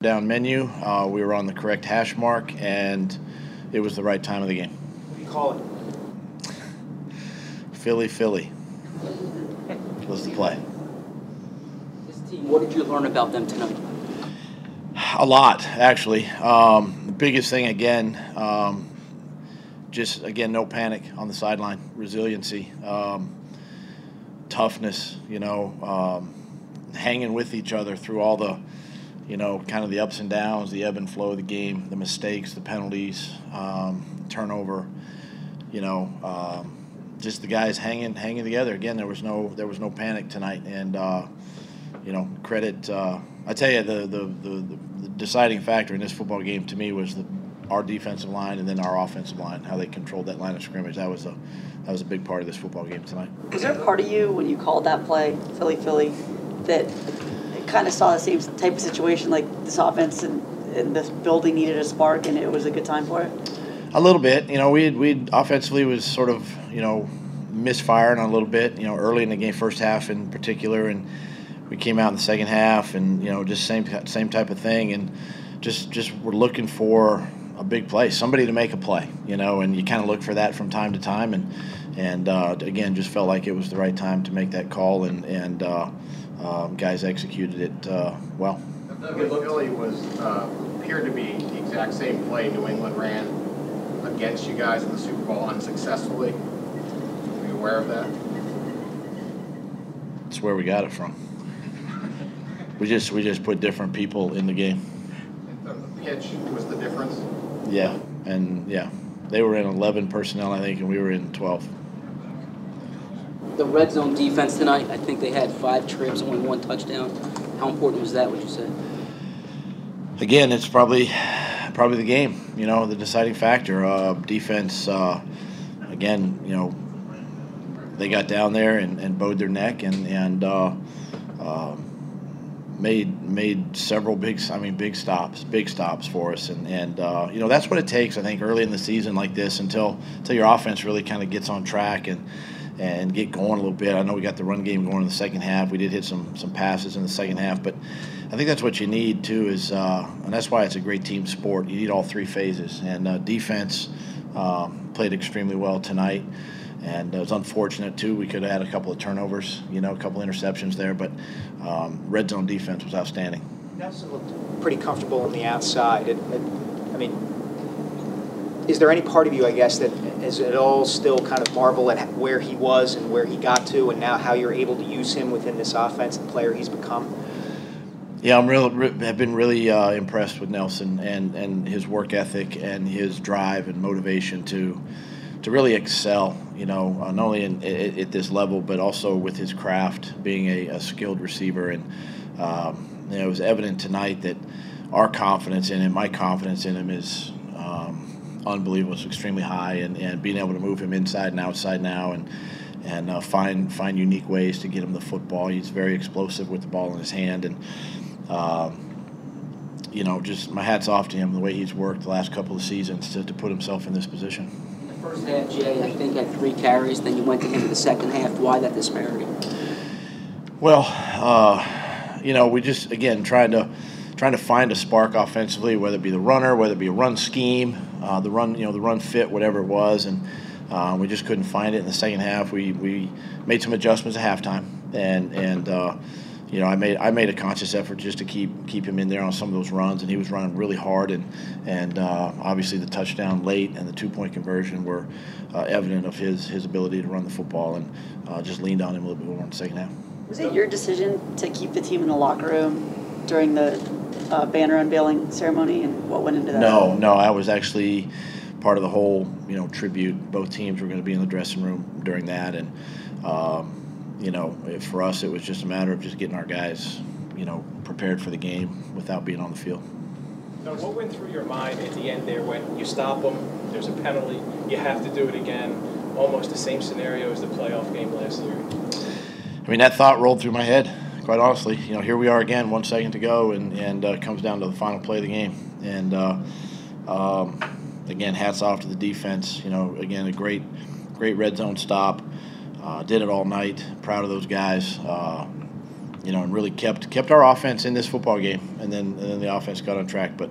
down menu. Uh, we were on the correct hash mark, and it was the right time of the game. What do you call it? Philly, Philly was the play. This team, what did you learn about them tonight? A lot, actually. Um, the biggest thing, again, um, just again, no panic on the sideline, resiliency, um, toughness. You know, um, hanging with each other through all the, you know, kind of the ups and downs, the ebb and flow of the game, the mistakes, the penalties, um, turnover. You know, um, just the guys hanging, hanging together. Again, there was no, there was no panic tonight, and uh, you know, credit. Uh, I tell you, the, the the the deciding factor in this football game to me was the our defensive line and then our offensive line, how they controlled that line of scrimmage. That was a that was a big part of this football game tonight. Was there a part of you when you called that play, Philly Philly, that kind of saw the same type of situation, like this offense and, and this building needed a spark, and it was a good time for it? A little bit, you know, we we offensively was sort of you know misfiring a little bit, you know, early in the game, first half in particular, and we came out in the second half, and you know, just same same type of thing, and just just we're looking for a big play, somebody to make a play, you know, and you kind of look for that from time to time, and and uh, again, just felt like it was the right time to make that call, and and uh, um, guys executed it uh, well. Philly was uh, appeared to be the exact same play New England ran against you guys in the Super Bowl unsuccessfully. Are you aware of that? That's where we got it from. We just we just put different people in the game. The pitch was the difference. Yeah, and yeah, they were in 11 personnel, I think, and we were in 12. The red zone defense tonight, I think they had five trips, only one touchdown. How important was that, would you say? Again, it's probably probably the game. You know, the deciding factor. Uh, defense. Uh, again, you know, they got down there and, and bowed their neck and and uh, uh, made made several big. I mean, big stops, big stops for us. And and uh, you know, that's what it takes. I think early in the season like this until until your offense really kind of gets on track and and get going a little bit. I know we got the run game going in the second half. We did hit some some passes in the second half, but I think that's what you need too. Is uh, and that's why it's a great team sport. You need all three phases. And uh, defense um, played extremely well tonight, and it was unfortunate too. We could have had a couple of turnovers, you know, a couple of interceptions there, but um, red zone defense was outstanding. Nelson looked pretty comfortable on the outside. It, it, I mean, is there any part of you, I guess, that is it all still kind of marvel at where he was and where he got to, and now how you're able to use him within this offense, the player he's become? Yeah, I'm real. Re- have been really uh, impressed with Nelson and, and his work ethic and his drive and motivation to to really excel. You know, uh, not only in, at, at this level, but also with his craft, being a, a skilled receiver. And um, you know, it was evident tonight that our confidence in him, my confidence in him, is unbelievable. It's extremely high, and, and being able to move him inside and outside now, and and uh, find find unique ways to get him the football. He's very explosive with the ball in his hand, and um, you know, just my hats off to him the way he's worked the last couple of seasons to, to put himself in this position. In the first half, Jay, I think had three carries. Then you went to him in the second half. Why that disparity? Well, uh, you know, we just again trying to trying to find a spark offensively, whether it be the runner, whether it be a run scheme, uh, the run, you know, the run fit, whatever it was, and uh, we just couldn't find it in the second half. We we made some adjustments at halftime, and and uh, you know, I made I made a conscious effort just to keep keep him in there on some of those runs, and he was running really hard, and and uh, obviously the touchdown late and the two point conversion were uh, evident of his his ability to run the football, and uh, just leaned on him a little bit more in the second half. Was it your decision to keep the team in the locker room during the uh, banner unveiling ceremony, and what went into that? No, no, I was actually part of the whole you know tribute. Both teams were going to be in the dressing room during that, and. Um, you know, for us, it was just a matter of just getting our guys, you know, prepared for the game without being on the field. Now, what went through your mind at the end there when you stop them, there's a penalty, you have to do it again, almost the same scenario as the playoff game last year? I mean, that thought rolled through my head, quite honestly. You know, here we are again, one second to go, and, and uh, comes down to the final play of the game. And, uh, um, again, hats off to the defense. You know, again, a great, great red zone stop. Uh, did it all night. Proud of those guys. Uh, you know, and really kept kept our offense in this football game, and then and then the offense got on track. But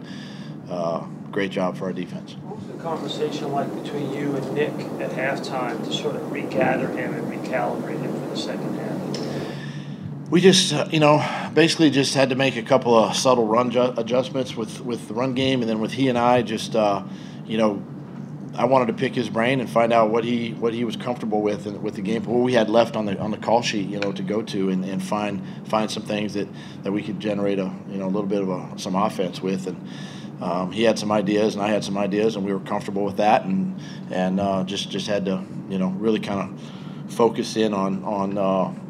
uh, great job for our defense. What was the conversation like between you and Nick at halftime to sort of regather him and recalibrate him for the second half? We just, uh, you know, basically just had to make a couple of subtle run ju- adjustments with, with the run game, and then with he and I, just, uh, you know, I wanted to pick his brain and find out what he what he was comfortable with and with the game, what we had left on the on the call sheet, you know, to go to and, and find find some things that, that we could generate a you know a little bit of a, some offense with, and um, he had some ideas and I had some ideas, and we were comfortable with that, and and uh, just just had to you know really kind of focus in on on.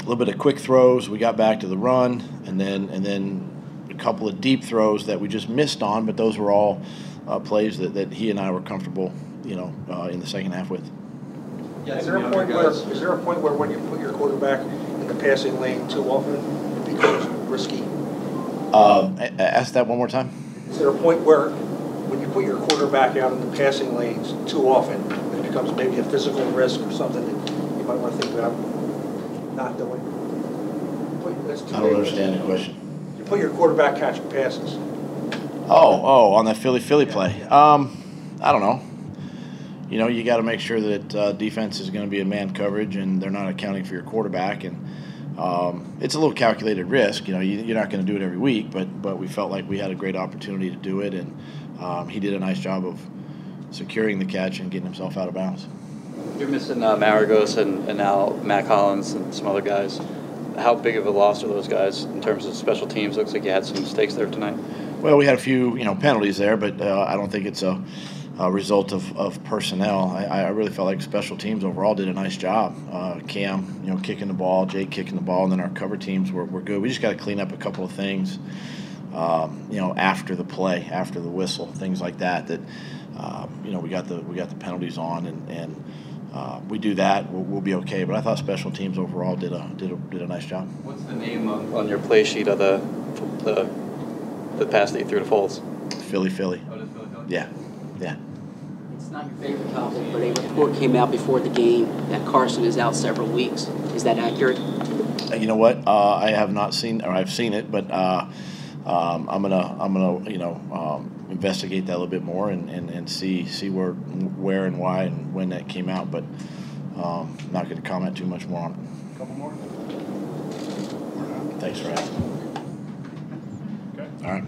A little bit of quick throws. We got back to the run, and then and then a couple of deep throws that we just missed on. But those were all uh, plays that, that he and I were comfortable, you know, uh, in the second half with. Yeah, Is there a point where, is there a point where when you put your quarterback in the passing lane too often, it becomes risky? Um, ask that one more time. Is there a point where, when you put your quarterback out in the passing lanes too often, it becomes maybe a physical risk or something that you might want to think about not doing? Put- that's too I don't understand the question. You put your quarterback catching passes. Oh, oh, on that Philly Philly play. Um, I don't know. You know, you got to make sure that uh, defense is going to be in man coverage, and they're not accounting for your quarterback. And um, it's a little calculated risk. You know, you, you're not going to do it every week, but but we felt like we had a great opportunity to do it, and um, he did a nice job of securing the catch and getting himself out of bounds. You're missing uh, Maragos and, and now Matt Collins and some other guys. How big of a loss are those guys in terms of special teams? Looks like you had some mistakes there tonight. Well, we had a few, you know, penalties there, but uh, I don't think it's a, a result of, of personnel. I, I really felt like special teams overall did a nice job. Uh, Cam, you know, kicking the ball, Jake kicking the ball, and then our cover teams were, were good. We just got to clean up a couple of things, um, you know, after the play, after the whistle, things like that. That, um, you know, we got the we got the penalties on, and and uh, we do that, we'll, we'll be okay. But I thought special teams overall did a did a, did a nice job. What's the name on, on your play sheet of the the the pass that you threw to Foles? Philly, Philly, yeah, yeah. It's not your favorite topic, but a report came out before the game that Carson is out several weeks. Is that accurate? Uh, You know what? Uh, I have not seen, or I've seen it, but uh, um, I'm gonna, I'm gonna, you know, um, investigate that a little bit more and, and, and see, see where, where and why and when that came out. But um, not going to comment too much more on it. Couple more? Thanks for asking. Okay. All right.